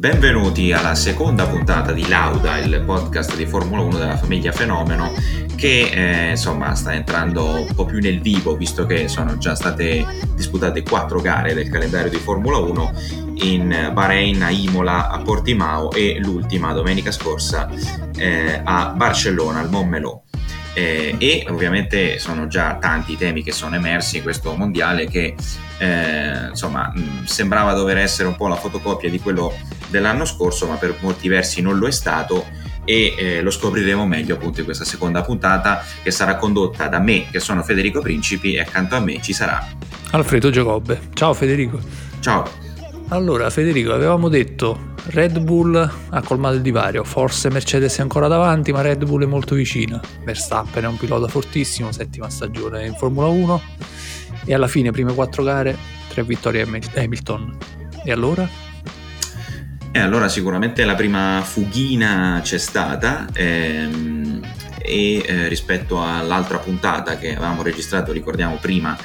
Benvenuti alla seconda puntata di Lauda, il podcast di Formula 1 della famiglia Fenomeno, che eh, insomma sta entrando un po' più nel vivo, visto che sono già state disputate quattro gare del calendario di Formula 1 in Bahrain, a Imola, a Portimao e l'ultima domenica scorsa eh, a Barcellona, al Montmeló. Eh, e ovviamente sono già tanti i temi che sono emersi in questo mondiale che eh, insomma mh, sembrava dover essere un po' la fotocopia di quello dell'anno scorso ma per molti versi non lo è stato e eh, lo scopriremo meglio appunto in questa seconda puntata che sarà condotta da me che sono Federico Principi e accanto a me ci sarà Alfredo Giacobbe. Ciao Federico. ciao Allora Federico, avevamo detto Red Bull ha colmato il divario, forse Mercedes è ancora davanti, ma Red Bull è molto vicina. Verstappen è un pilota fortissimo, settima stagione in Formula 1 e alla fine prime quattro gare, tre vittorie a Hamilton. E allora? E allora sicuramente la prima fughina c'è stata ehm, e eh, rispetto all'altra puntata che avevamo registrato, ricordiamo prima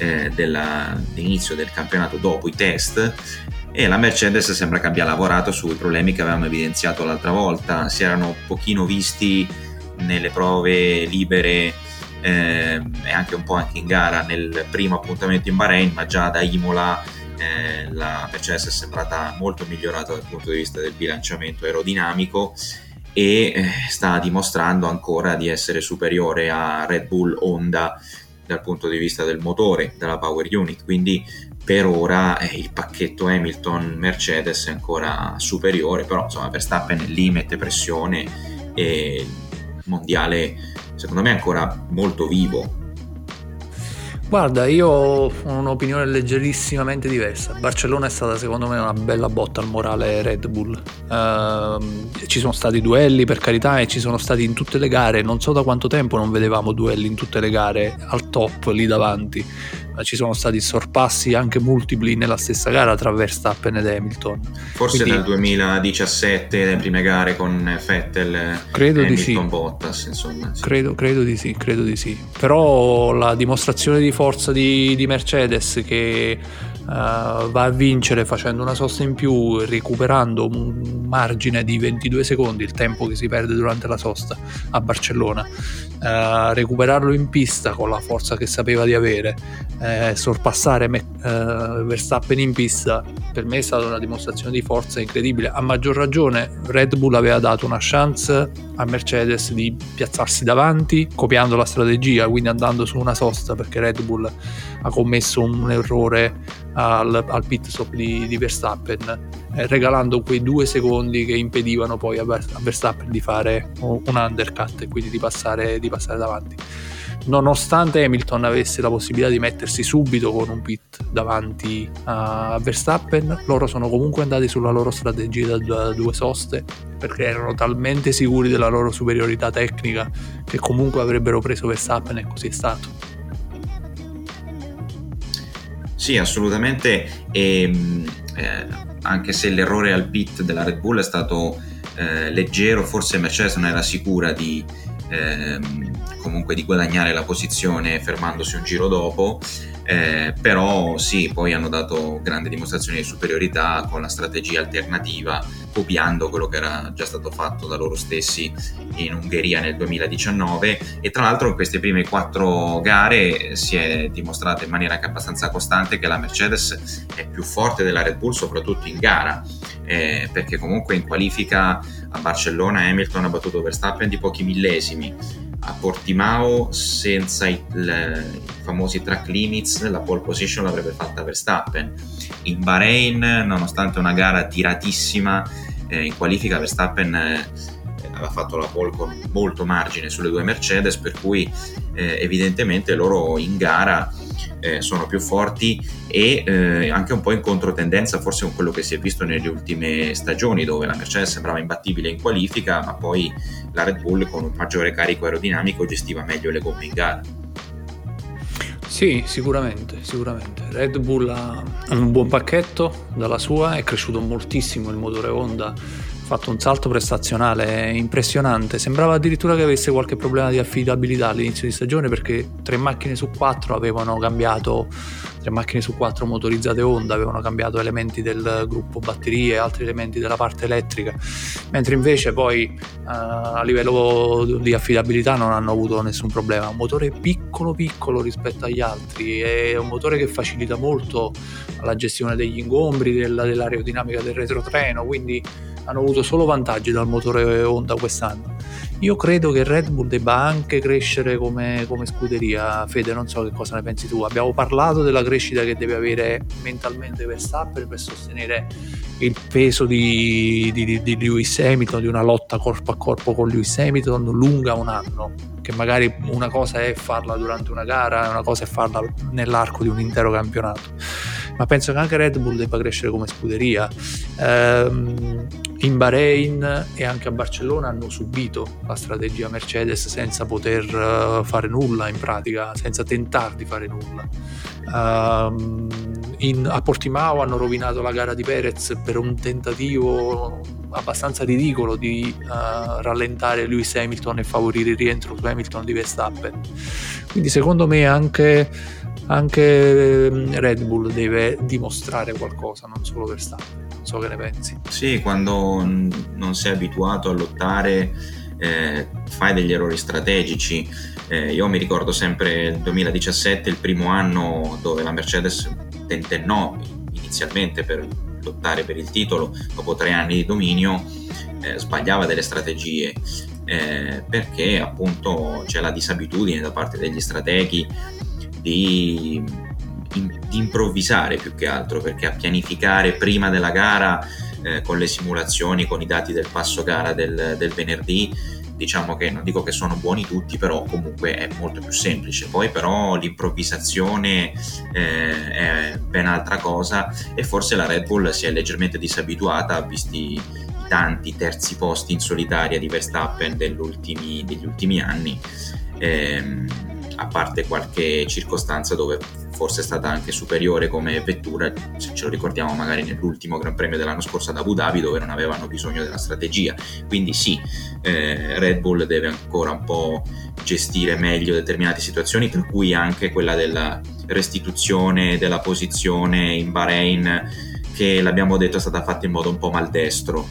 eh, dell'inizio del campionato dopo i test, e la Mercedes sembra che abbia lavorato sui problemi che avevamo evidenziato l'altra volta, si erano un pochino visti nelle prove libere eh, e anche un po' anche in gara nel primo appuntamento in Bahrain, ma già da Imola eh, la Mercedes è sembrata molto migliorata dal punto di vista del bilanciamento aerodinamico e eh, sta dimostrando ancora di essere superiore a Red Bull Honda dal punto di vista del motore, della power unit, quindi per ora eh, il pacchetto Hamilton Mercedes è ancora superiore, però insomma Verstappen lì mette pressione e il mondiale secondo me è ancora molto vivo. Guarda, io ho un'opinione leggerissimamente diversa. Barcellona è stata secondo me una bella botta al morale Red Bull. Uh, ci sono stati duelli per carità e ci sono stati in tutte le gare, non so da quanto tempo non vedevamo duelli in tutte le gare al top lì davanti ci sono stati sorpassi anche multipli nella stessa gara tra Verstappen ed Hamilton. Forse Quindi, nel 2017, le prime gare con Vettel, credo Hamilton, di sì. Bottas, insomma. Sì. Credo, credo, di sì, credo di sì. Però la dimostrazione di forza di, di Mercedes che va a vincere facendo una sosta in più, recuperando un margine di 22 secondi, il tempo che si perde durante la sosta a Barcellona, uh, recuperarlo in pista con la forza che sapeva di avere, uh, sorpassare Verstappen in pista, per me è stata una dimostrazione di forza incredibile. A maggior ragione Red Bull aveva dato una chance a Mercedes di piazzarsi davanti, copiando la strategia, quindi andando su una sosta perché Red Bull ha commesso un errore al, al pit stop di, di Verstappen, eh, regalando quei due secondi che impedivano poi a, Verstappen di fare un undercut e quindi di passare, di passare davanti. Nonostante Hamilton avesse la possibilità di mettersi subito con un pit davanti a Verstappen, loro sono comunque andati sulla loro strategia da due soste perché erano talmente sicuri della loro superiorità tecnica che comunque avrebbero preso Verstappen e così è stato. Sì, assolutamente. E, ehm, eh, anche se l'errore al pit della Red Bull è stato eh, leggero, forse Mercedes non era sicura di, ehm, comunque di guadagnare la posizione fermandosi un giro dopo. Eh, però sì, poi hanno dato grande dimostrazione di superiorità con la strategia alternativa, copiando quello che era già stato fatto da loro stessi in Ungheria nel 2019 e tra l'altro in queste prime quattro gare si è dimostrato in maniera anche abbastanza costante che la Mercedes è più forte della Red Bull soprattutto in gara eh, perché comunque in qualifica a Barcellona Hamilton ha battuto Verstappen di pochi millesimi a Portimao senza i, le, i, famosi track limits la pole position l'avrebbe fatta Verstappen. In Bahrain nonostante una gara tiratissima eh, in qualifica Verstappen eh, aveva fatto la pole con molto margine sulle due Mercedes per cui eh, evidentemente loro in gara eh, sono più forti e eh, anche un po' in controtendenza forse con quello che si è visto nelle ultime stagioni dove la Mercedes sembrava imbattibile in qualifica ma poi la Red Bull con un maggiore carico aerodinamico gestiva meglio le gomme in gara. Sì, sicuramente, sicuramente. Red Bull ha un buon pacchetto dalla sua, è cresciuto moltissimo il motore Honda fatto un salto prestazionale impressionante. Sembrava addirittura che avesse qualche problema di affidabilità all'inizio di stagione perché tre macchine su quattro avevano cambiato, tre macchine su quattro motorizzate Honda avevano cambiato elementi del gruppo batterie, altri elementi della parte elettrica, mentre invece poi uh, a livello di affidabilità non hanno avuto nessun problema. Un motore piccolo piccolo rispetto agli altri, è un motore che facilita molto la gestione degli ingombri, della, dell'aerodinamica del retrotreno, quindi hanno avuto solo vantaggi dal motore Honda quest'anno. Io credo che Red Bull debba anche crescere come, come, scuderia. Fede, non so che cosa ne pensi tu. Abbiamo parlato della crescita che deve avere mentalmente Verstappen per sostenere il peso di, di, di Lewis Hamilton, di una lotta corpo a corpo con Lewis Hamilton lunga un anno. Che magari una cosa è farla durante una gara, una cosa è farla nell'arco di un intero campionato ma penso che anche Red Bull debba crescere come scuderia. Ehm, in Bahrain e anche a Barcellona hanno subito la strategia Mercedes senza poter uh, fare nulla in pratica, senza tentare di fare nulla. Um, in, a Portimao hanno rovinato la gara di Perez per un tentativo abbastanza ridicolo di uh, rallentare Lewis Hamilton e favorire il rientro su Hamilton di Verstappen. Quindi secondo me anche anche ehm, Red Bull deve dimostrare qualcosa, non solo Verstappen. Non so che ne pensi. Sì, quando non sei abituato a lottare, eh, fai degli errori strategici. Eh, io mi ricordo sempre il 2017, il primo anno dove la Mercedes tentennò inizialmente per lottare per il titolo, dopo tre anni di dominio, eh, sbagliava delle strategie. Eh, perché appunto c'è la disabitudine da parte degli strateghi di, di, improvvisare più che altro, perché a pianificare prima della gara eh, con le simulazioni, con i dati del passo gara del, del venerdì, diciamo che non dico che sono buoni tutti, però comunque è molto più semplice. Poi però l'improvvisazione eh, è ben altra cosa e forse la Red Bull si è leggermente disabituata, visti i tanti terzi posti in solitaria di Verstappen degli ultimi anni. Eh, a parte qualche circostanza dove forse è stata anche superiore come vettura, se ce lo ricordiamo magari nell'ultimo Gran Premio dell'anno scorso ad Abu Dhabi dove non avevano bisogno della strategia. Quindi sì, eh, Red Bull deve ancora un po' gestire meglio determinate situazioni, tra cui anche quella della restituzione della posizione in Bahrain che l'abbiamo detto è stata fatta in modo un po' maldestro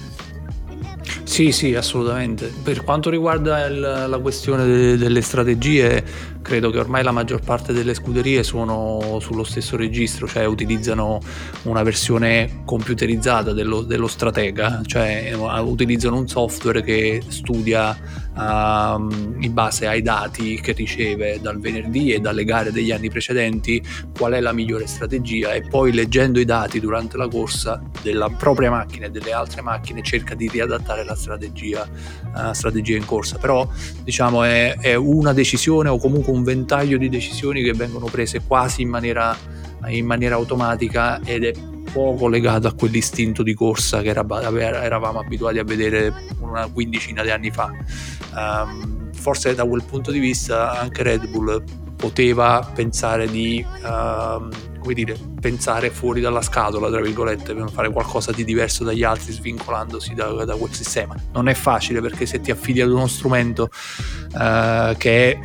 sì, sì, assolutamente. Per quanto riguarda il, la questione de, delle strategie, credo che ormai la maggior parte delle scuderie sono sullo stesso registro, cioè utilizzano una versione computerizzata dello, dello stratega, cioè utilizzano un software che studia uh, in base ai dati che riceve dal venerdì e dalle gare degli anni precedenti qual è la migliore strategia e poi leggendo i dati durante la corsa della propria macchina e delle altre macchine cerca di riadattare la strategia, uh, strategia in corsa. Però diciamo è, è una decisione o comunque un ventaglio di decisioni che vengono prese quasi in maniera, in maniera automatica ed è poco legato a quell'istinto di corsa che eravamo abituati a vedere una quindicina di anni fa. Um, forse da quel punto di vista anche Red Bull poteva pensare di uh, come dire, pensare fuori dalla scatola, tra virgolette, per fare qualcosa di diverso dagli altri, svincolandosi da, da quel sistema. Non è facile perché se ti affidi ad uno strumento uh, che è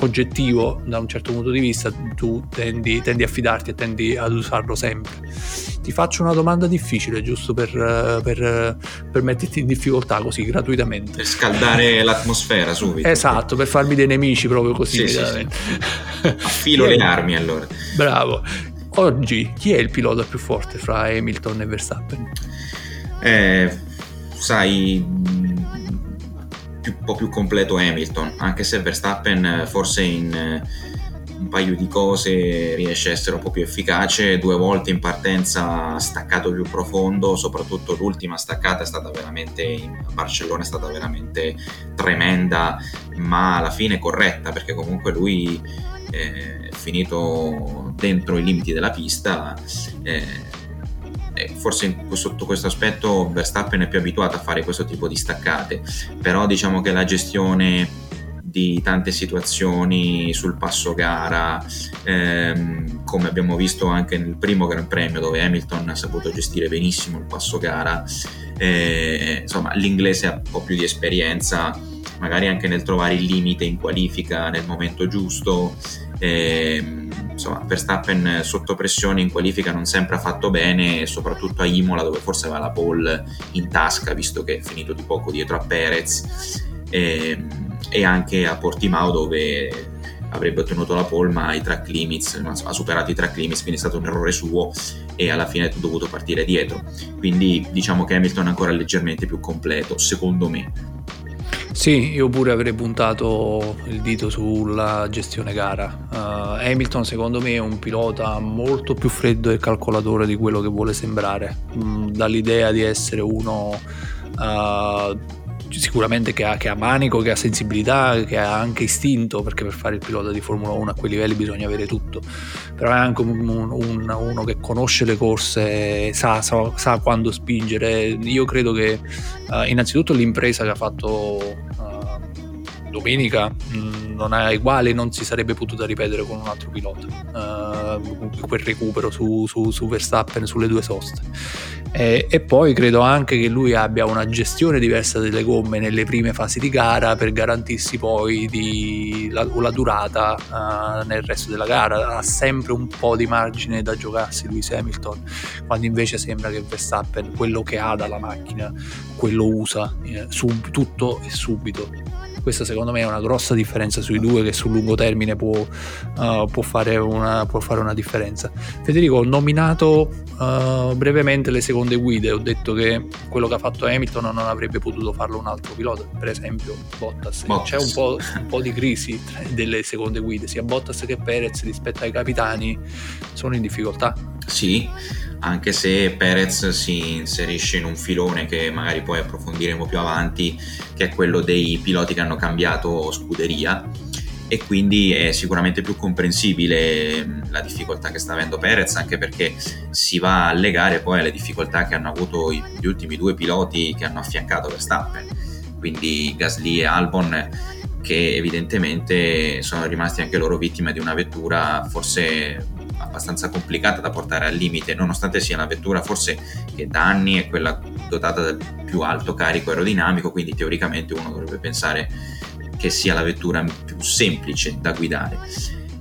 oggettivo da un certo punto di vista, tu tendi, tendi a fidarti e tendi ad usarlo sempre. Ti faccio una domanda difficile, giusto per, per, per metterti in difficoltà così gratuitamente. Per scaldare l'atmosfera subito. Esatto, per farmi dei nemici proprio così. Sì, sì, sì. Affilo le armi allora. Bravo. Oggi chi è il pilota più forte fra Hamilton e Verstappen? Eh, sai, più, po' più completo Hamilton, anche se Verstappen forse in un paio di cose riesce a essere un po' più efficace, due volte in partenza staccato più profondo, soprattutto l'ultima staccata è stata veramente in Barcellona è stata veramente tremenda, ma alla fine corretta perché comunque lui eh, è finito dentro i limiti della pista. Eh, forse sotto questo aspetto Verstappen è più abituato a fare questo tipo di staccate, però diciamo che la gestione di tante situazioni sul passo gara, ehm, come abbiamo visto anche nel primo Gran Premio dove Hamilton ha saputo gestire benissimo il passo gara. Eh, insomma, l'inglese ha un po' più di esperienza, magari anche nel trovare il limite in qualifica nel momento giusto. Eh, insomma, Verstappen sotto pressione in qualifica non sempre ha fatto bene, soprattutto a Imola dove forse aveva la pole in tasca visto che è finito di poco dietro a Perez. Eh, e anche a Portimao dove avrebbe ottenuto la pole ma i track limits ha superato i track limits quindi è stato un errore suo e alla fine è dovuto partire dietro quindi diciamo che Hamilton è ancora leggermente più completo secondo me sì, io pure avrei puntato il dito sulla gestione gara. Uh, Hamilton secondo me è un pilota molto più freddo e calcolatore di quello che vuole sembrare, mm, dall'idea di essere uno uh, sicuramente che ha, che ha, manico, che ha sensibilità, che ha anche istinto, perché per fare il pilota di Formula 1 a quei livelli bisogna avere tutto, però è anche un, un, uno che conosce le corse, sa, sa, sa, quando spingere. Io credo che uh, innanzitutto l'impresa che ha fatto uh, domenica mh, mm, non ha uguale, non si sarebbe potuta ripetere con un altro pilota, uh, quel recupero su, su, su Verstappen sulle due soste. E, e, poi credo anche che lui abbia una gestione diversa delle gomme nelle prime fasi di gara per garantirsi poi di, la, la, durata uh, nel resto della gara. Ha sempre un po' di margine da giocarsi Lewis Hamilton, quando invece sembra che Verstappen quello che ha dalla macchina, quello usa eh, sub, tutto e subito questa secondo me è una grossa differenza sui due che sul lungo termine può, uh, può, fare, una, può fare, una, differenza. Federico, ho nominato uh, brevemente le seconde guide, ho detto che quello che ha fatto Hamilton non avrebbe potuto farlo un altro pilota, per esempio Bottas. Bottas. C'è un po', un po', di crisi delle seconde guide, sia Bottas che Perez rispetto ai capitani sono in difficoltà. Sì, anche se Perez si inserisce in un filone che magari poi approfondiremo più avanti, che è quello dei piloti che hanno cambiato scuderia. E quindi è sicuramente più comprensibile la difficoltà che sta avendo Perez anche perché si va a legare poi alle difficoltà che hanno avuto gli ultimi due piloti che hanno affiancato Verstappen. Quindi Gasly e Albon che evidentemente sono rimasti anche loro vittime di una vettura forse abbastanza complicata da portare al limite, nonostante sia una vettura forse che da anni è quella dotata del più alto carico aerodinamico, quindi teoricamente uno dovrebbe pensare che sia la vettura più semplice da guidare.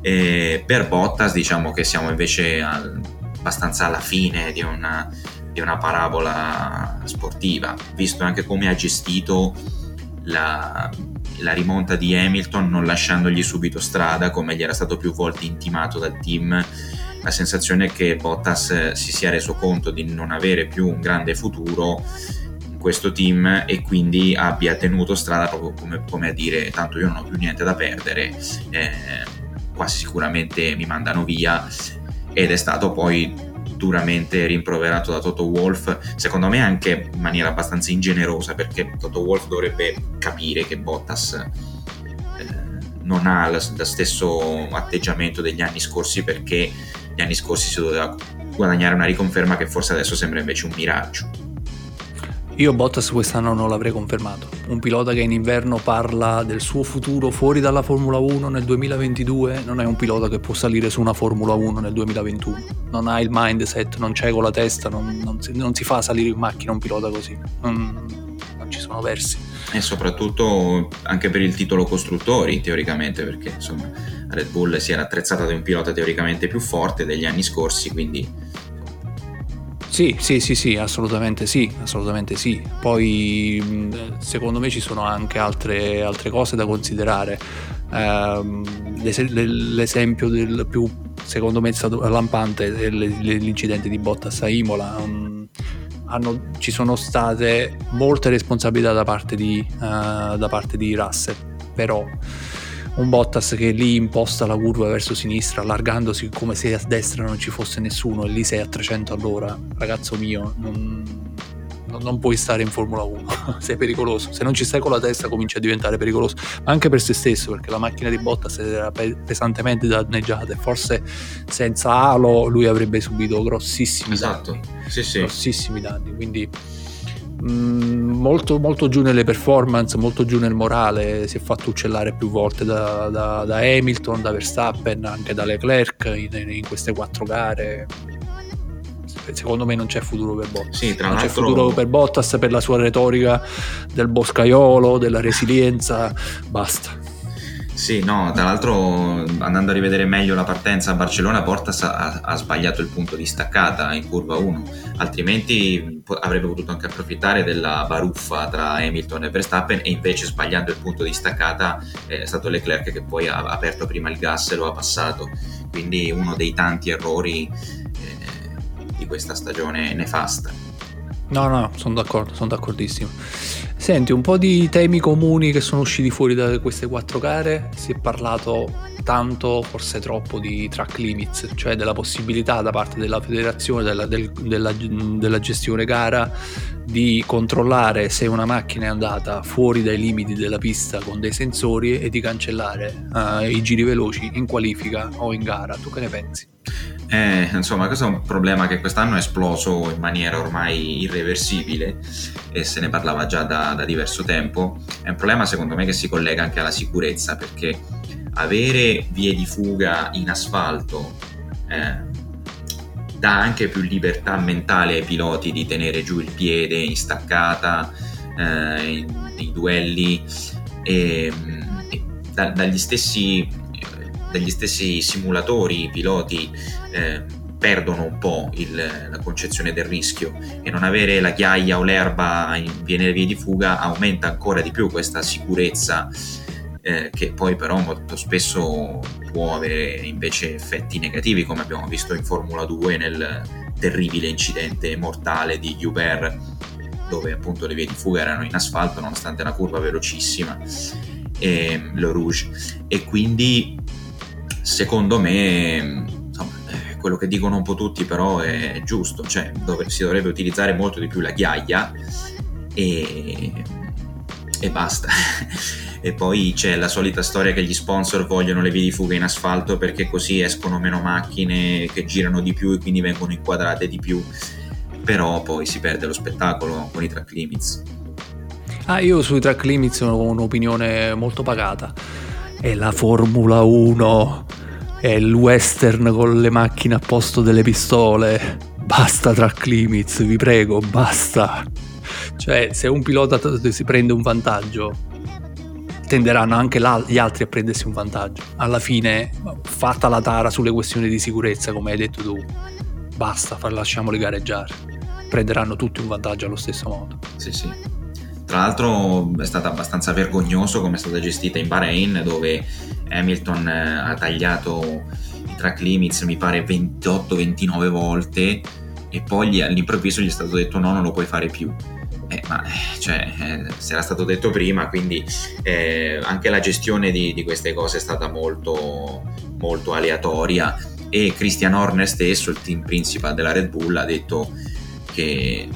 E per Bottas diciamo che siamo invece al, abbastanza alla fine di una, di una parabola sportiva, visto anche come ha gestito la, la rimonta di Hamilton non lasciandogli subito strada come gli era stato più volte intimato dal team. La sensazione è che Bottas eh, si sia reso conto di non avere più un grande futuro in questo team e quindi abbia tenuto strada proprio come, come a dire tanto io non ho più niente da perdere eh, quasi sicuramente mi mandano via. Ed è stato poi duramente rimproverato da Toto Wolf, secondo me anche in maniera abbastanza ingenerosa perché Toto Wolf dovrebbe capire che Bottas eh, non ha lo, lo stesso atteggiamento degli anni scorsi perché gli anni scorsi si doveva guadagnare una riconferma che forse adesso sembra invece un miraggio. Io Bottas quest'anno non l'avrei confermato. Un pilota che in inverno parla del suo futuro fuori dalla Formula 1 nel 2022 non è un pilota che può salire su una Formula 1 nel 2021. Non ha il mindset, non c'è con la testa, non, non, si, non si, fa salire in macchina un pilota così. Non, non ci sono versi. E soprattutto anche per il titolo costruttori, teoricamente, perché insomma Red Bull si era attrezzata da un pilota teoricamente più forte degli anni scorsi, quindi sì, sì, sì, sì, assolutamente sì, assolutamente sì. Poi secondo me ci sono anche altre, altre cose da considerare. Eh, l'esempio del più, secondo me, stato lampante è l'incidente di Bottas a Imola. hanno, ci sono state molte responsabilità da parte di, uh, da parte di Russell, però un Bottas che lì imposta la curva verso sinistra allargandosi come se a destra non ci fosse nessuno e lì sei a 300 all'ora, ragazzo mio, non, non puoi stare in Formula 1, sei pericoloso. Se non ci stai con la testa comincia a diventare pericoloso, ma anche per se stesso, perché la macchina di Bottas era pesantemente danneggiata e forse senza Halo lui avrebbe subito grossissimi esatto. danni. Sì, sì. Grossissimi danni, quindi molto, molto giù nelle performance, molto giù nel morale, si è fatto uccellare più volte da, da, da Hamilton, da Verstappen, anche da Leclerc in, in queste quattro gare secondo me non c'è futuro per Bottas. Sì, non c'è futuro per Bottas per la sua retorica del boscaiolo, della resilienza, basta. Sì, no, tra l'altro andando a rivedere meglio la partenza a Barcellona, Bottas ha, ha sbagliato il punto di staccata in curva 1, altrimenti avrebbe potuto anche approfittare della baruffa tra Hamilton e Verstappen e invece sbagliando il punto di staccata è stato Leclerc che poi ha aperto prima il gas e lo ha passato, quindi uno dei tanti errori di questa stagione nefasta. No, no, sono d'accordo, sono d'accordissimo. Senti, un po' di temi comuni che sono usciti fuori da queste quattro gare. Si è parlato tanto, forse troppo, di track limits, cioè della possibilità da parte della federazione, della, del, della, della gestione gara, di controllare se una macchina è andata fuori dai limiti della pista con dei sensori e di cancellare uh, i giri veloci in qualifica o in gara. Tu che ne pensi? Eh, insomma, questo è un problema che quest'anno è esploso in maniera ormai irreversibile e se ne parlava già da, da diverso tempo. È un problema secondo me che si collega anche alla sicurezza perché avere vie di fuga in asfalto eh, dà anche più libertà mentale ai piloti di tenere giù il piede in staccata, eh, nei duelli e, e da, dagli stessi dagli stessi simulatori i piloti eh, perdono un po' il, la concezione del rischio e non avere la ghiaia o l'erba in, nelle vie di fuga aumenta ancora di più questa sicurezza eh, che poi però molto spesso può avere invece effetti negativi come abbiamo visto in Formula 2 nel terribile incidente mortale di Uber dove appunto le vie di fuga erano in asfalto nonostante una curva velocissima e, Le Rouge. E quindi secondo me quello che dicono un po' tutti però è giusto, cioè dove si dovrebbe utilizzare molto di più la ghiaia e, e basta. e poi c'è la solita storia che gli sponsor vogliono le vie di fuga in asfalto perché così escono meno macchine che girano di più e quindi vengono inquadrate di più, però poi si perde lo spettacolo con i track limits. Ah, io sui track limits ho un'opinione molto pagata. È la Formula 1 è il western con le macchine a posto delle pistole. Basta track limits, vi prego, basta. Cioè, se un pilota si prende un vantaggio, tenderanno anche gli altri a prendersi un vantaggio. Alla fine, fatta la tara sulle questioni di sicurezza, come hai detto tu, basta, lasciamoli gareggiare. Prenderanno tutti un vantaggio allo stesso modo. Sì, sì. Tra l'altro è stato abbastanza vergognoso come è stata gestita in Bahrain, dove Hamilton eh, ha tagliato i track limits, mi pare 28-29 volte, e poi all'improvviso gli è stato detto no, non lo puoi fare più. Eh, ma eh, cioè, eh, se era stato detto prima, quindi eh, anche la gestione di, di, queste cose è stata molto, molto aleatoria e Christian Horner stesso, il team principal della Red Bull, ha detto che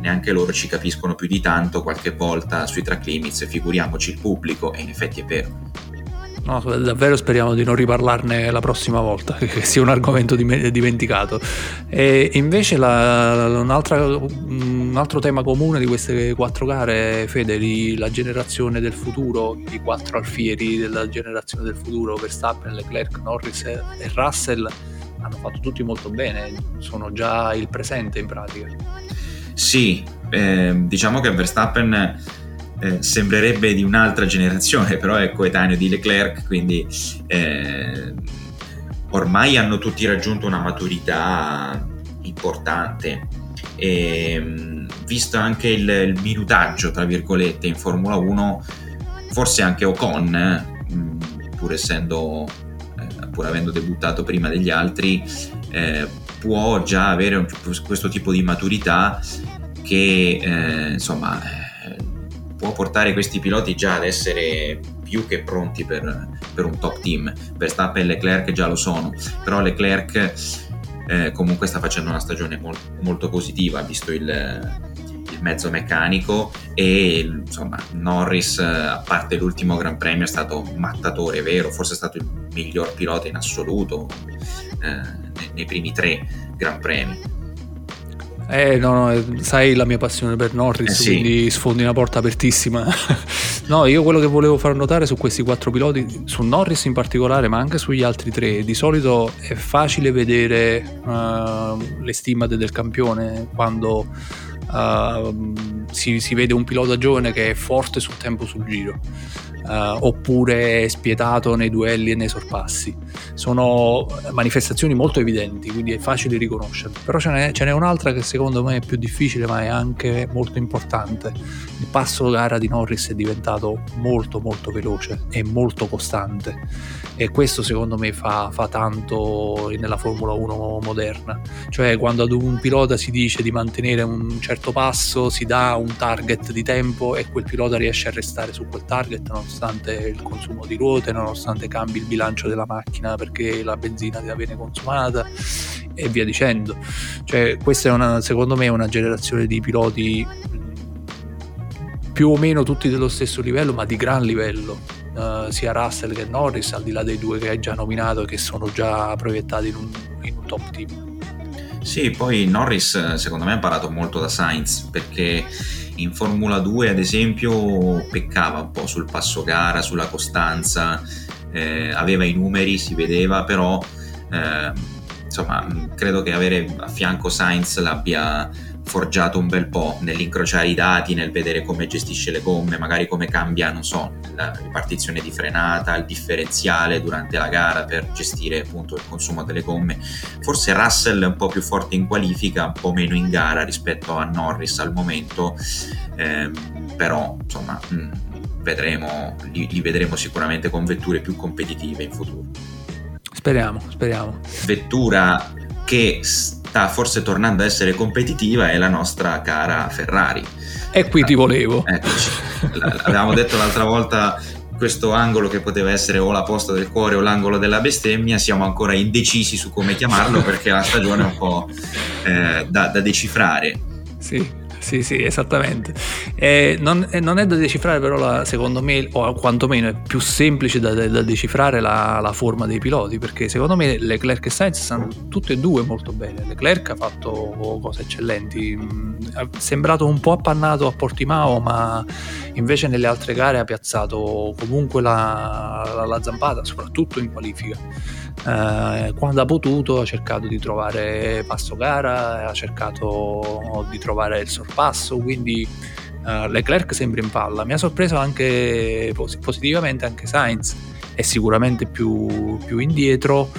neanche loro ci capiscono più di tanto qualche volta sui track limits, figuriamoci il pubblico, e in effetti è vero. No, davvero speriamo di non riparlarne la prossima volta, che sia un argomento dimenticato. E invece la, un, altro tema comune di queste quattro gare, Fede, di la generazione del futuro, i quattro alfieri della generazione del futuro, Verstappen, Leclerc, Norris e Russell, hanno fatto tutti molto bene, sono già il presente in pratica. Sì, eh, diciamo che Verstappen eh, sembrerebbe di un'altra generazione, però è coetaneo di Leclerc, quindi eh, ormai hanno tutti raggiunto una maturità importante. E, visto anche il, il, minutaggio, tra virgolette, in Formula 1, forse anche Ocon, pur essendo, eh, pur avendo debuttato prima degli altri, eh, può già avere un, questo tipo di maturità che eh, insomma eh, può portare questi piloti già ad essere più che pronti per, per un top team. Verstappen e Leclerc già lo sono, però Leclerc eh, comunque sta facendo una stagione molto, molto positiva, visto il, il, mezzo meccanico e insomma Norris, a parte l'ultimo Gran Premio, è stato mattatore vero, forse è stato il miglior pilota in assoluto eh, nei primi tre Gran Premi eh, no, no, eh, sai la mia passione per Norris, eh sì. quindi sfondi una porta apertissima. no, io quello che volevo far notare su questi quattro piloti, su Norris in particolare, ma anche sugli altri tre, di solito è facile vedere uh, le stimate del campione quando uh, si, si vede un pilota giovane che è forte sul tempo sul giro uh, oppure spietato nei duelli e nei sorpassi. Sono manifestazioni molto evidenti, quindi è facile riconoscerle. Però ce n'è, ce n'è un'altra che secondo me è più difficile, ma è anche molto importante. Il passo gara di Norris è diventato molto molto veloce e molto costante e questo secondo me fa, fa tanto nella Formula 1 moderna. Cioè quando ad un pilota si dice di mantenere un certo passo, si dà un target di tempo e quel pilota riesce a restare su quel target nonostante il consumo di ruote, nonostante cambi il bilancio della macchina perché la benzina viene consumata e via dicendo. Cioè, questa è una, secondo me una generazione di piloti più o meno tutti dello stesso livello, ma di gran livello. Uh, sia Russell che Norris, al di là dei due che hai già nominato, che sono già proiettati in un, in un top team. Sì, poi Norris secondo me ha imparato molto da Sainz perché in Formula 2 ad esempio peccava un po' sul passo gara, sulla costanza, eh, aveva i numeri, si vedeva, però eh, insomma credo che avere a fianco Sainz l'abbia forgiato un bel po' nell'incrociare i dati, nel vedere come gestisce le gomme, magari come cambia, non so, la ripartizione di frenata, il differenziale durante la gara per gestire appunto il consumo delle gomme. Forse Russell è un po' più forte in qualifica, un po' meno in gara rispetto a Norris al momento, ehm, però insomma mh, mm, vedremo, li, li vedremo sicuramente con vetture più competitive in futuro. Speriamo, speriamo. Vettura che sta forse tornando a essere competitiva è la nostra cara Ferrari. E qui ti volevo. Eccoci. Avevamo detto l'altra volta questo angolo che poteva essere o la posta del cuore o l'angolo della bestemmia, siamo ancora indecisi su come chiamarlo perché la stagione è un po' eh, da, da decifrare. Sì sì, sì, esattamente. Eh, non, eh, non, è da decifrare però la, secondo me, o quantomeno è più semplice da, da decifrare la, la, forma dei piloti, perché secondo me Leclerc e Sainz stanno tutte e due molto bene. Leclerc ha fatto cose eccellenti, mm, è sembrato un po' appannato a Portimao, ma invece nelle altre gare ha piazzato comunque la, la zampata, soprattutto in qualifica eh, quando ha potuto ha cercato di trovare passo gara, ha cercato di trovare il sorpasso, quindi eh, Leclerc sembra in palla. Mi ha sorpreso anche positivamente anche Sainz, è sicuramente più, più indietro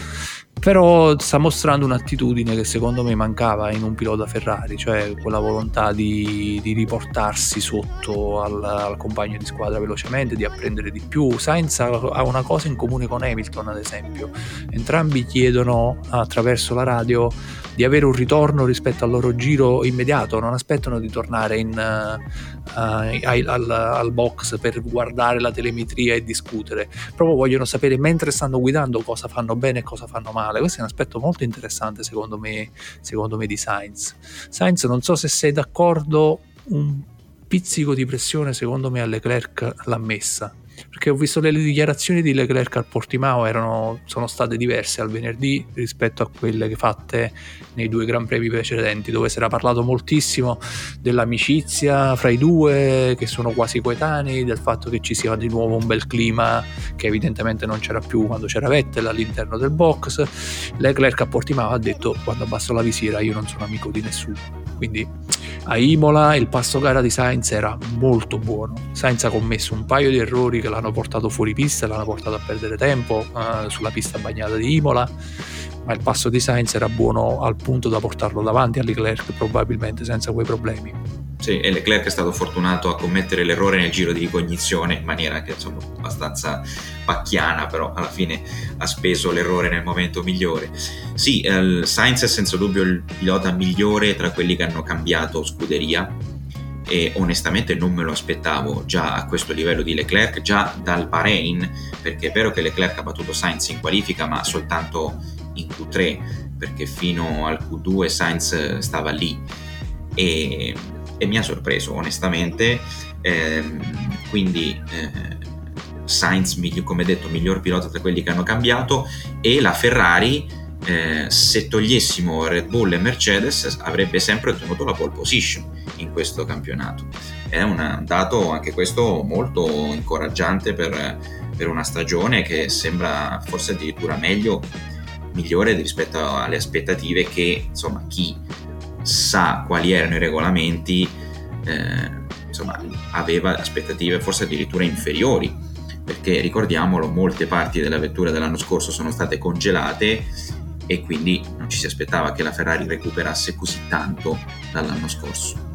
però sta mostrando un'attitudine che secondo me mancava in un pilota Ferrari, cioè quella volontà di, di riportarsi sotto al, al, compagno di squadra velocemente, di apprendere di più. Sainz ha una cosa in comune con Hamilton, ad esempio, entrambi chiedono attraverso la radio di avere un ritorno rispetto al loro giro immediato, non aspettano di tornare in, uh, al, al, al, box per guardare la telemetria e discutere, proprio vogliono sapere mentre stanno guidando cosa fanno bene e cosa fanno male. Questo è un aspetto molto interessante secondo me, secondo me di Sainz. Sainz non so se sei d'accordo, un pizzico di pressione secondo me a Leclerc l'ha messa perché ho visto le dichiarazioni di Leclerc al Portimao erano, sono state diverse al venerdì rispetto a quelle fatte nei due Gran Premi precedenti dove si era parlato moltissimo dell'amicizia fra i due che sono quasi coetanei del fatto che ci sia di nuovo un bel clima che evidentemente non c'era più quando c'era Vettel all'interno del box. Leclerc a Portimao ha detto quando abbasso la visiera io non sono amico di nessuno quindi a Imola il passo gara di Sainz era molto buono. Sainz ha commesso un paio di errori che l'hanno portato fuori pista, l'hanno portato a perdere tempo uh, sulla pista bagnata di Imola, ma il passo di Sainz era buono al punto da portarlo davanti a Leclerc probabilmente senza quei problemi. Sì, e Leclerc è stato fortunato a commettere l'errore nel giro di ricognizione in maniera che insomma abbastanza pacchiana, però alla fine ha speso l'errore nel momento migliore. Sì, eh, Sainz è senza dubbio il pilota migliore tra quelli che hanno cambiato scuderia e onestamente non me lo aspettavo già a questo livello di Leclerc, già dal Bahrain, perché è vero che Leclerc ha battuto Sainz in qualifica, ma soltanto in Q3, perché fino al Q2 Sainz stava lì. E e mi ha sorpreso onestamente. Eh, quindi eh, Sainz, come detto, miglior pilota tra quelli che hanno cambiato e la Ferrari, eh, se togliessimo Red Bull e Mercedes, avrebbe sempre ottenuto la pole position in questo campionato. È un dato anche questo molto incoraggiante per, per una stagione che sembra forse addirittura meglio, migliore rispetto alle aspettative che insomma chi sa quali erano i regolamenti, eh, insomma, aveva aspettative forse addirittura inferiori, perché ricordiamolo, molte parti della vettura dell'anno scorso sono state congelate e quindi non ci si aspettava che la Ferrari recuperasse così tanto dall'anno scorso.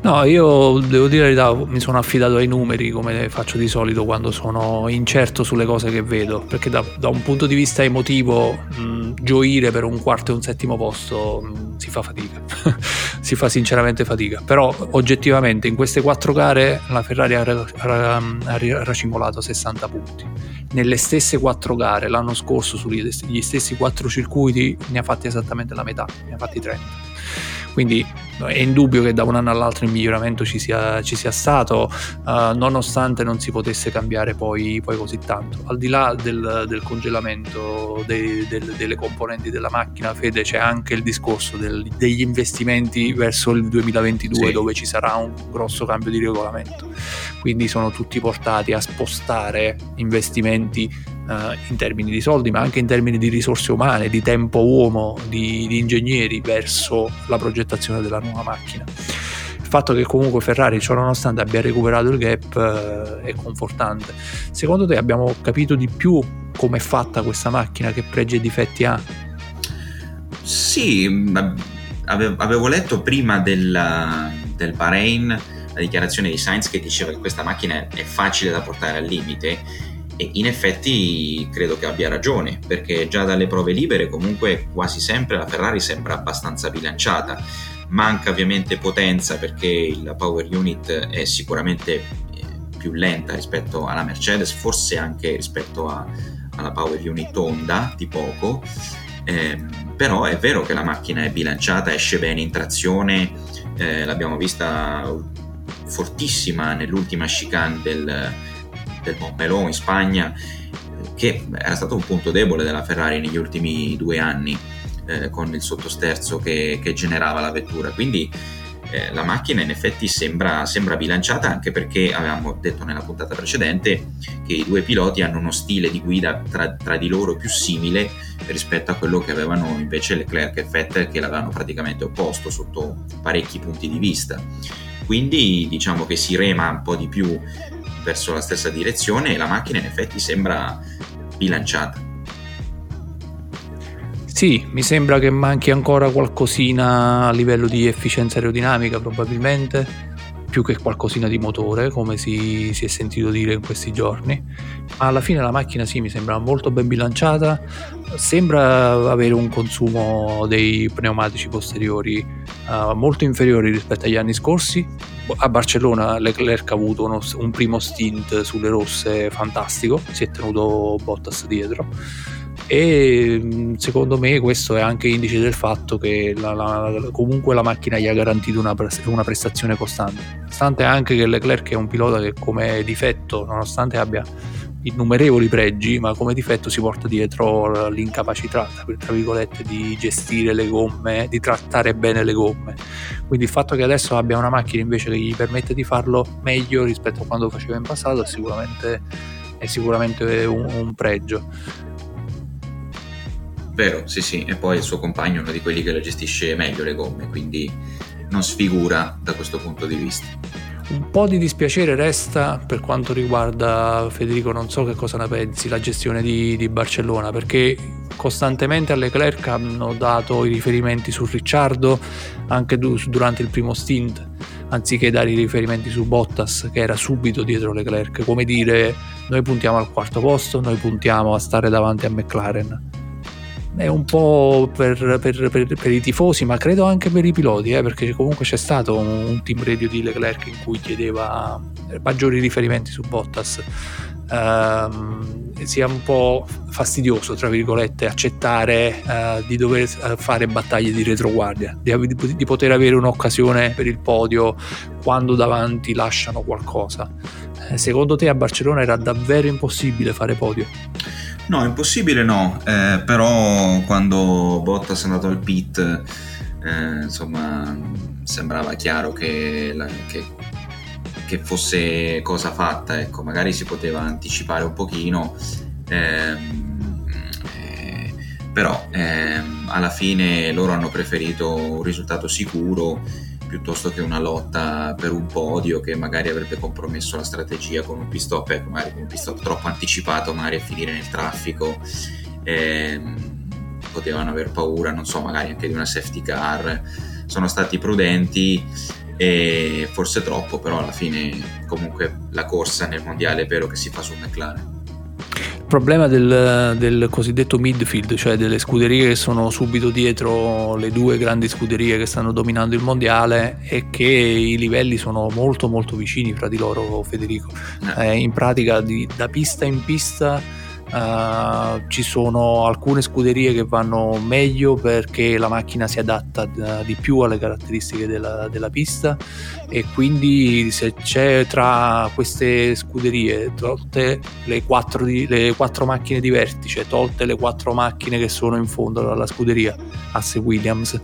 No, io devo dire la verità, mi sono affidato ai numeri come faccio di solito quando sono incerto sulle cose che vedo, perché da, da un punto di vista emotivo mh, gioire per un quarto e un settimo posto mh, si fa fatica, si fa sinceramente fatica, però oggettivamente in queste quattro gare la Ferrari ha, ha, ha racimolato 60 punti. Nelle stesse quattro gare l'anno scorso sugli stessi quattro circuiti ne ha fatti esattamente la metà, ne ha fatti 30 quindi è indubbio che da un anno all'altro il miglioramento ci sia, ci sia stato, uh, nonostante non si potesse cambiare poi, poi, così tanto. Al di là del, del congelamento dei, del, delle componenti della macchina, Fede, c'è anche il discorso del, degli investimenti verso il 2022, sì. dove ci sarà un grosso cambio di regolamento. Quindi sono tutti portati a spostare investimenti uh, in termini di soldi, ma anche in termini di risorse umane, di tempo uomo, di, di ingegneri verso la progettazione della nuova macchina. Il fatto che comunque Ferrari, ciò nonostante, abbia recuperato il gap uh, è confortante. Secondo te abbiamo capito di più come è fatta questa macchina, che pregi e difetti ha? Sì, avevo letto prima del, del Bahrain la dichiarazione di Sainz che diceva che questa macchina è facile da portare al limite e in effetti credo che abbia ragione, perché già dalle prove libere comunque quasi sempre la Ferrari sembra abbastanza bilanciata. Manca ovviamente potenza perché la power unit è sicuramente eh, più lenta rispetto alla Mercedes, forse anche rispetto a, alla power unit Honda di poco. Eh, però è vero che la macchina è bilanciata, esce bene in trazione, eh, l'abbiamo vista fortissima nell'ultima chicane del, del Montmeló in Spagna, che era stato un punto debole della Ferrari negli ultimi due anni eh, con il sottosterzo che, che, generava la vettura. Quindi eh, la macchina in effetti sembra, sembra, bilanciata anche perché avevamo detto nella puntata precedente che i due piloti hanno uno stile di guida tra, tra di loro più simile rispetto a quello che avevano invece Leclerc e Vettel che l'avevano praticamente opposto sotto parecchi punti di vista. Quindi diciamo che si rema un po' di più verso la stessa direzione e la macchina in effetti sembra bilanciata. Sì, mi sembra che manchi ancora qualcosina a livello di efficienza aerodinamica probabilmente, più che qualcosina di motore, come si, si, è sentito dire in questi giorni. Ma alla fine la macchina sì, mi sembra molto ben bilanciata, sembra avere un consumo dei pneumatici posteriori uh, molto inferiori rispetto agli anni scorsi. A Barcellona Leclerc ha avuto uno, un primo stint sulle rosse fantastico, si è tenuto Bottas dietro e mm, secondo me questo è anche indice del fatto che la, la, comunque la macchina gli ha garantito una, una, prestazione costante nonostante anche che Leclerc è un pilota che come difetto nonostante abbia innumerevoli pregi ma come difetto si porta dietro l'incapacità tra virgolette di gestire le gomme di trattare bene le gomme. Quindi il fatto che adesso abbia una macchina invece che gli permette di farlo meglio rispetto a quando faceva in passato è sicuramente, è sicuramente un, un pregio. Vero, sì, sì, e poi il suo compagno è uno di quelli che le gestisce meglio le gomme, quindi non sfigura da questo punto di vista. Un po' di dispiacere resta per quanto riguarda Federico, non so che cosa ne pensi, la gestione di, di Barcellona, perché costantemente a Leclerc hanno dato i riferimenti su Ricciardo anche durante il primo stint, anziché dare i riferimenti su Bottas che era subito dietro Leclerc, come dire noi puntiamo al quarto posto, noi puntiamo a stare davanti a McLaren è un po' per, per, per, per, i tifosi, ma credo anche per i piloti, eh, perché comunque c'è stato un, un, team radio di Leclerc in cui chiedeva maggiori riferimenti su Bottas. Uh, sia un po' fastidioso, tra virgolette, accettare uh, di dover eh, fare battaglie di retroguardia, di, di, di, poter avere un'occasione per il podio quando davanti lasciano qualcosa. Secondo te a Barcellona era davvero impossibile fare podio? No, impossibile no, eh, però quando Bottas è andato al pit, eh, insomma, sembrava chiaro che, la, che, che, fosse cosa fatta, ecco, magari si poteva anticipare un pochino, ehm, eh, però ehm, alla fine loro hanno preferito un risultato sicuro piuttosto che una lotta per un podio che magari avrebbe compromesso la strategia con un pit ecco, magari con un pit troppo anticipato, magari a finire nel traffico. Ehm, potevano aver paura, non so, magari anche di una safety car. Sono stati prudenti e forse troppo, però alla fine comunque la corsa nel mondiale è vero che si fa su McLaren problema del, del, cosiddetto midfield, cioè delle scuderie che sono subito dietro le due grandi scuderie che stanno dominando il mondiale, è che i livelli sono molto molto vicini fra di loro, Federico. Eh, eh in pratica di, da pista in pista Uh, ci sono alcune scuderie che vanno meglio perché la macchina si adatta uh, di più alle caratteristiche della, della, pista e quindi se c'è tra queste scuderie tolte le quattro, di, le quattro macchine di vertice tolte le quattro macchine che sono in fondo alla scuderia Asse Williams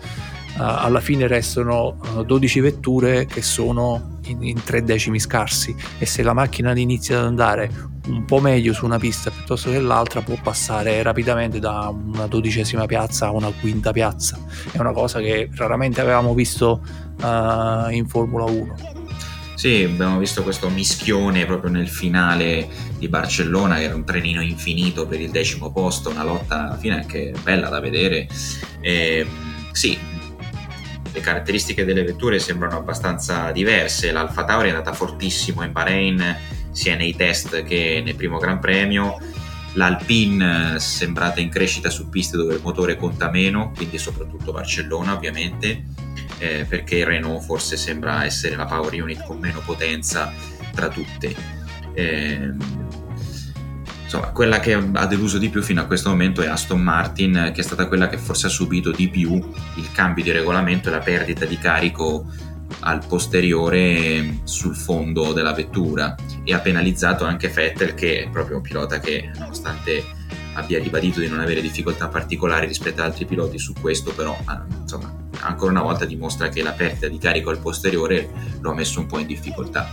alla fine restano uh, 12 vetture che sono in, in, tre decimi scarsi. E se la macchina inizia ad andare un po' meglio su una pista piuttosto che l'altra può passare rapidamente da una dodicesima piazza a una quinta piazza. È una cosa che raramente avevamo visto uh, in Formula 1 sì, abbiamo visto questo mischione proprio nel finale di Barcellona, che era un trenino infinito per il decimo posto, una lotta alla fine anche bella da vedere. E, ehm, sì, le caratteristiche delle vetture sembrano abbastanza diverse. L'Alfa Tauri è andata fortissimo in Bahrain sia nei test che nel primo Gran Premio. L'Alpine è sembrata in crescita su piste dove il motore conta meno, quindi soprattutto Barcellona ovviamente, eh, perché il Renault forse sembra essere la power unit con meno potenza tra tutte. Eh, insomma, quella che ha deluso di più fino a questo momento è Aston Martin, che è stata quella che forse ha subito di più il cambio di regolamento e la perdita di carico al posteriore sul fondo della vettura. E ha penalizzato anche Vettel che è proprio un pilota che nonostante abbia ribadito di non avere difficoltà particolari rispetto ad altri piloti su questo però insomma ancora una volta dimostra che la perdita di carico al posteriore lo ha messo un po' in difficoltà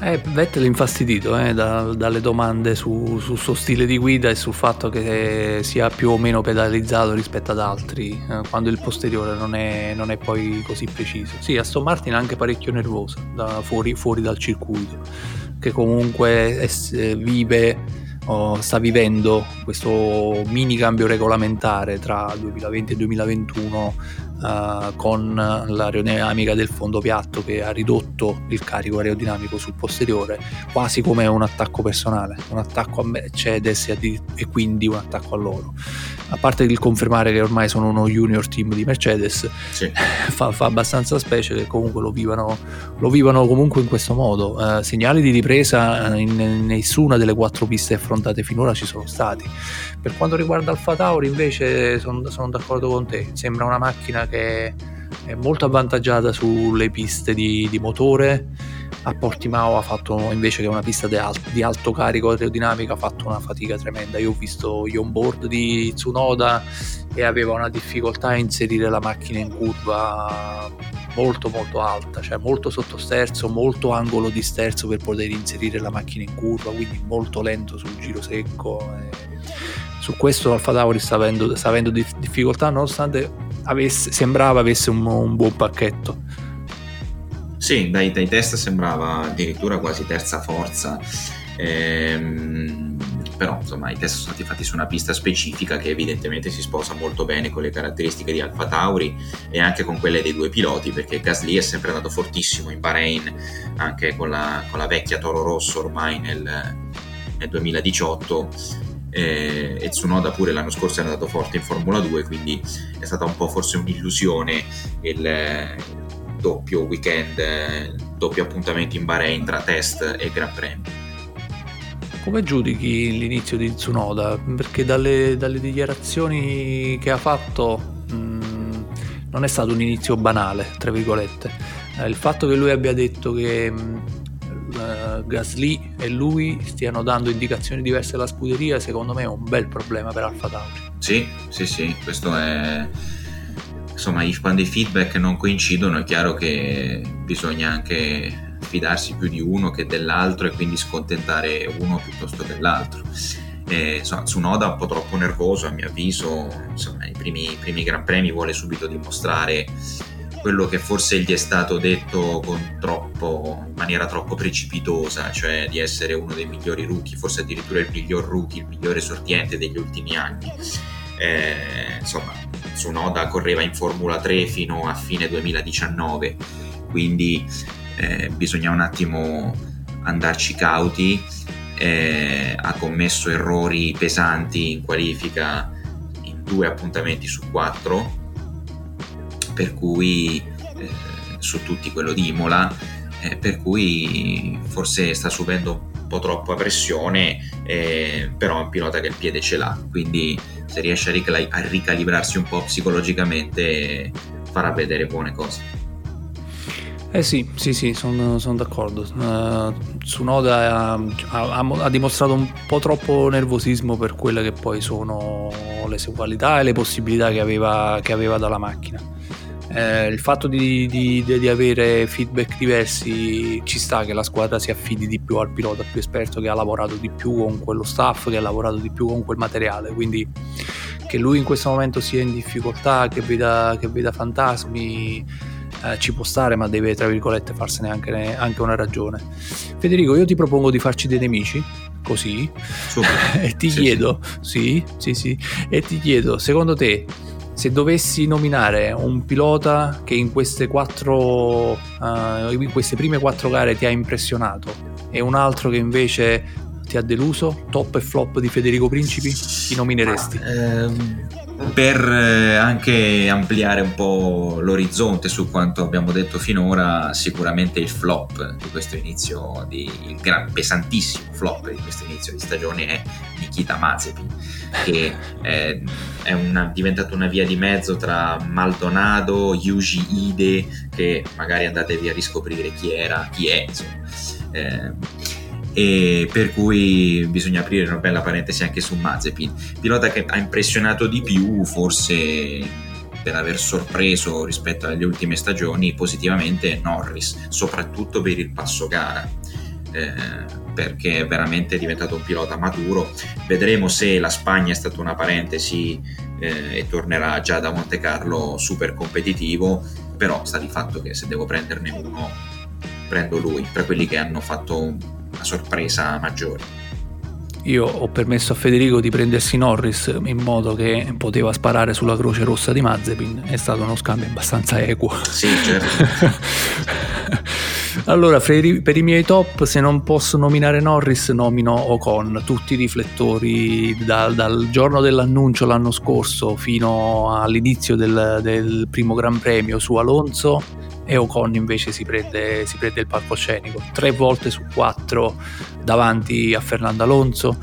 eh, Vettel infastidito eh, da, dalle domande sul su suo stile di guida e sul fatto che sia più o meno pedalizzato rispetto ad altri, eh, quando il posteriore non è, non è, poi così preciso. Sì, Aston Martin è anche parecchio nervosa da fuori, fuori dal circuito, che comunque è, vive oh, sta vivendo questo mini cambio regolamentare tra 2020 e 2021 uh, con l'aerodinamica del fondo piatto che ha ridotto il carico aerodinamico sul posteriore quasi come un attacco personale, un attacco a Mercedes e, e quindi un attacco a loro. A parte il confermare che ormai sono uno junior team di Mercedes, sì. fa, fa, abbastanza specie che comunque lo vivano, lo vivano comunque in questo modo. Uh, segnali di ripresa in, in nessuna delle quattro piste affrontate finora ci sono stati. Per quanto riguarda Alfa Tauri invece sono, sono d'accordo con te, sembra una macchina che è molto avvantaggiata sulle piste di, di motore. A Portimao ha fatto invece che una pista di, alto, di alto carico aerodinamico ha fatto una fatica tremenda. Io ho visto gli onboard di Tsunoda e aveva una difficoltà a inserire la macchina in curva molto molto alta, cioè molto sottosterzo, molto angolo di sterzo per poter inserire la macchina in curva, quindi molto lento sul giro secco. su questo Alfa Tauri sta avendo, sta avendo difficoltà nonostante avesse, sembrava avesse un, un, buon pacchetto. Sì, dai, dai, test sembrava addirittura quasi terza forza. Ehm, però insomma i test sono stati fatti su una pista specifica che evidentemente si sposa molto bene con le caratteristiche di Alfa Tauri e anche con quelle dei due piloti perché Gasly è sempre andato fortissimo in Bahrain anche con la, con la vecchia Toro Rosso ormai nel, nel 2018 eh, e Tsunoda pure l'anno scorso è andato forte in Formula 2 quindi è stata un po' forse un'illusione il doppio weekend doppio appuntamento in Bahrain tra test e Gran Premio come giudichi l'inizio di Tsunoda? Perché dalle, dalle dichiarazioni che ha fatto mh, mm, non è stato un inizio banale, tra virgolette. Eh, il fatto che lui abbia detto che mh, Gasly e lui stiano dando indicazioni diverse alla scuderia, secondo me è un bel problema per Alfa Tauri. Sì, sì, sì, questo è insomma quando i feedback non coincidono è chiaro che bisogna anche fidarsi più di uno che dell'altro e quindi scontentare uno piuttosto che l'altro. Insomma, Tsunoda un po' troppo nervoso a mio avviso, insomma, i primi, i primi Gran Premi vuole subito dimostrare quello che forse gli è stato detto troppo, in maniera troppo precipitosa, cioè di essere uno dei migliori rookie, forse addirittura il miglior rookie, il migliore sortiente degli ultimi anni. Eh, insomma, Tsunoda correva in Formula 3 fino a fine 2019, quindi eh, bisogna un attimo andarci cauti, eh, ha commesso errori pesanti in qualifica in due appuntamenti su quattro, per cui eh, su tutti quello di Imola, eh, per cui forse sta subendo un po' troppa pressione, eh, però è un pilota che il piede ce l'ha, quindi se riesce a, ricali- a ricalibrarsi un po' psicologicamente farà vedere buone cose. Eh sì, sì, sì, sono son d'accordo. Uh, Tsunoda ha, ha, ha, dimostrato un po' troppo nervosismo per quelle che poi sono le sue qualità e le possibilità che aveva, che aveva dalla macchina. Eh, il fatto di, di, di, avere feedback diversi ci sta che la squadra si affidi di più al pilota più esperto che ha lavorato di più con quello staff, che ha lavorato di più con quel materiale. Quindi che lui in questo momento sia in difficoltà, che veda, che veda fantasmi eh, ci può stare, ma deve, tra virgolette, farsene anche, anche, una ragione. Federico, io ti propongo di farci dei nemici, così, e ti sì, chiedo, sì. sì, sì, sì, e ti chiedo, secondo te, se dovessi nominare un pilota che in queste quattro, uh, in queste prime quattro gare ti ha impressionato e un altro che invece ti ha deluso, top e flop di Federico Principi, chi nomineresti? Ma, ehm per eh, anche ampliare un po' l'orizzonte su quanto abbiamo detto finora, sicuramente il flop di questo inizio, di, il gran, pesantissimo flop di questo inizio di stagione è Nikita Mazepin, che è, è una, diventato una via di mezzo tra Maldonado, Yuji Ide, che magari andatevi a riscoprire chi era, chi è, insomma. Eh, e per cui bisogna aprire una bella parentesi anche su Mazepin. Pilota che ha impressionato di più forse per aver sorpreso rispetto alle ultime stagioni positivamente Norris soprattutto per il passo gara. Eh, perché è veramente diventato un pilota maturo. Vedremo se la Spagna è stata una parentesi eh, e tornerà già da Monte Carlo super competitivo però sta di fatto che se devo prenderne uno prendo lui tra quelli che hanno fatto una sorpresa maggiore. Io ho permesso a Federico di prendersi Norris in modo che poteva sparare sulla croce rossa di Mazepin. È stato uno scambio abbastanza equo. Sì, certo. allora, per i miei top, se non posso nominare Norris, nomino Ocon. Tutti i riflettori da, dal giorno dell'annuncio l'anno scorso fino all'inizio del, del primo Gran Premio su Alonso e Ocon invece si prende, si prende il palcoscenico tre volte su quattro davanti a Fernando Alonso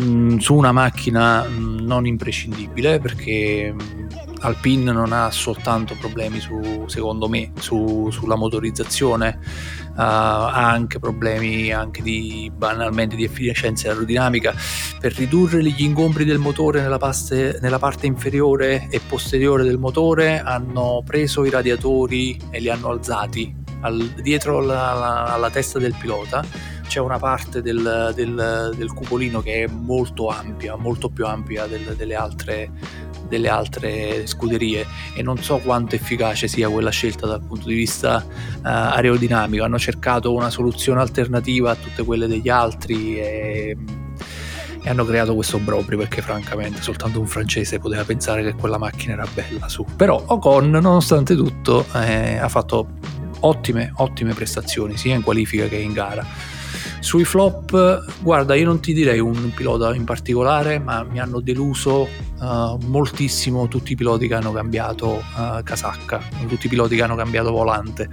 mm, su una macchina mm, non imprescindibile perché mm, Alpine non ha soltanto problemi su, secondo me su, sulla motorizzazione uh, ha anche problemi anche di banalmente di efficienza aerodinamica. Per ridurre gli ingombri del motore nella, paste, nella parte inferiore e posteriore del motore hanno preso i radiatori e li hanno alzati. Al, dietro la, la, alla testa del pilota c'è una parte del, del, del, cupolino che è molto ampia, molto più ampia del, delle, altre, delle, altre, scuderie e non so quanto efficace sia quella scelta dal punto di vista uh, aerodinamico. Hanno cercato una soluzione alternativa a tutte quelle degli altri e, e hanno creato questo obbrobrio perché francamente soltanto un francese poteva pensare che quella macchina era bella su. Però Ocon nonostante tutto eh, ha fatto ottime, ottime prestazioni sia in qualifica che in gara. Sui flop, guarda, io non ti direi un pilota in particolare, ma mi hanno deluso uh, moltissimo tutti i piloti che hanno cambiato uh, casacca, tutti i piloti che hanno cambiato volante.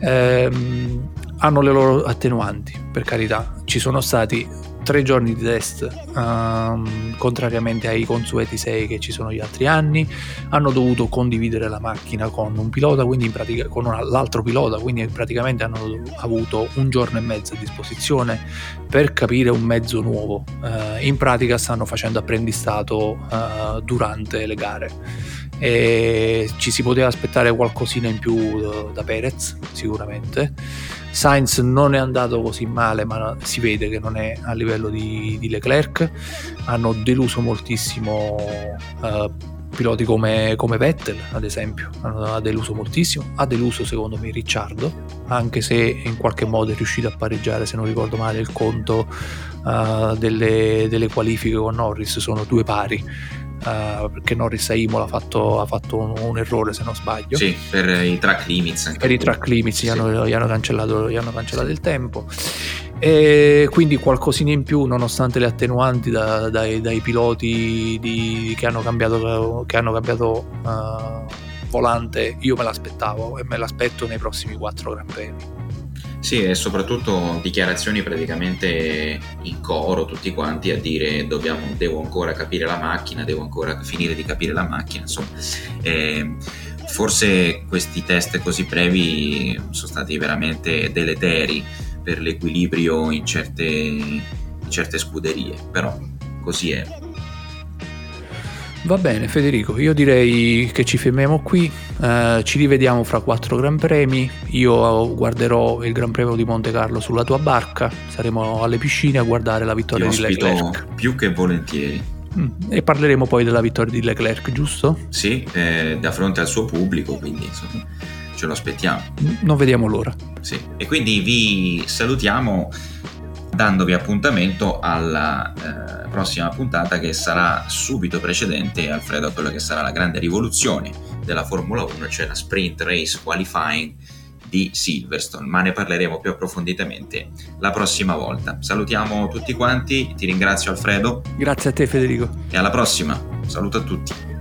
Ehm, hanno le loro attenuanti, per carità. Ci sono stati tre giorni di test, um, contrariamente ai consueti sei che ci sono gli altri anni. Hanno dovuto condividere la macchina con un pilota, quindi in pratica, con una, l'altro pilota, quindi praticamente hanno avuto un giorno e mezzo a disposizione per capire un mezzo nuovo. Uh, in pratica stanno facendo apprendistato uh, durante le gare. E ci si poteva aspettare qualcosina in più uh, da Perez, sicuramente. Sainz non è andato così male, ma si vede che non è a livello di, di Leclerc. Hanno deluso moltissimo uh, piloti come, come, Vettel, ad esempio. Ha deluso moltissimo. Ha deluso, secondo me, Ricciardo, anche se in qualche modo è riuscito a pareggiare, se non ricordo male, il conto uh, delle, delle qualifiche con Norris. Sono due pari uh, perché Norris a Imola ha fatto, ha fatto un, un, errore se non sbaglio. Sì, per i track limits. per i track limits sì. gli, hanno, gli, hanno, cancellato, gli hanno cancellato il tempo. E quindi qualcosina in più nonostante le attenuanti da, dai, dai, piloti di, che hanno cambiato, che hanno cambiato uh, volante io me l'aspettavo e me l'aspetto nei prossimi quattro Gran Premi sì, e soprattutto dichiarazioni praticamente in coro, tutti quanti a dire dobbiamo, devo ancora capire la macchina, devo ancora finire di capire la macchina, insomma. Eh, forse questi test così brevi sono stati veramente deleteri per l'equilibrio in certe, in certe scuderie, però così è. Va bene Federico, io direi che ci fermiamo qui, eh, ci rivediamo fra quattro Gran Premi, io guarderò il Gran Premio di Monte Carlo sulla tua barca, saremo alle piscine a guardare la vittoria di Leclerc. più che volentieri. Mm, e parleremo poi della vittoria di Leclerc, giusto? Sì, eh, da fronte al suo pubblico, quindi insomma, ce lo aspettiamo. Non vediamo l'ora. Sì, e quindi vi salutiamo dandovi appuntamento alla eh, prossima puntata che sarà subito precedente, Alfredo, a quella che sarà la grande rivoluzione della Formula 1, cioè la Sprint Race Qualifying di Silverstone, ma ne parleremo più approfonditamente la prossima volta. Salutiamo tutti quanti, ti ringrazio Alfredo. Grazie a te Federico. E alla prossima, saluto a tutti.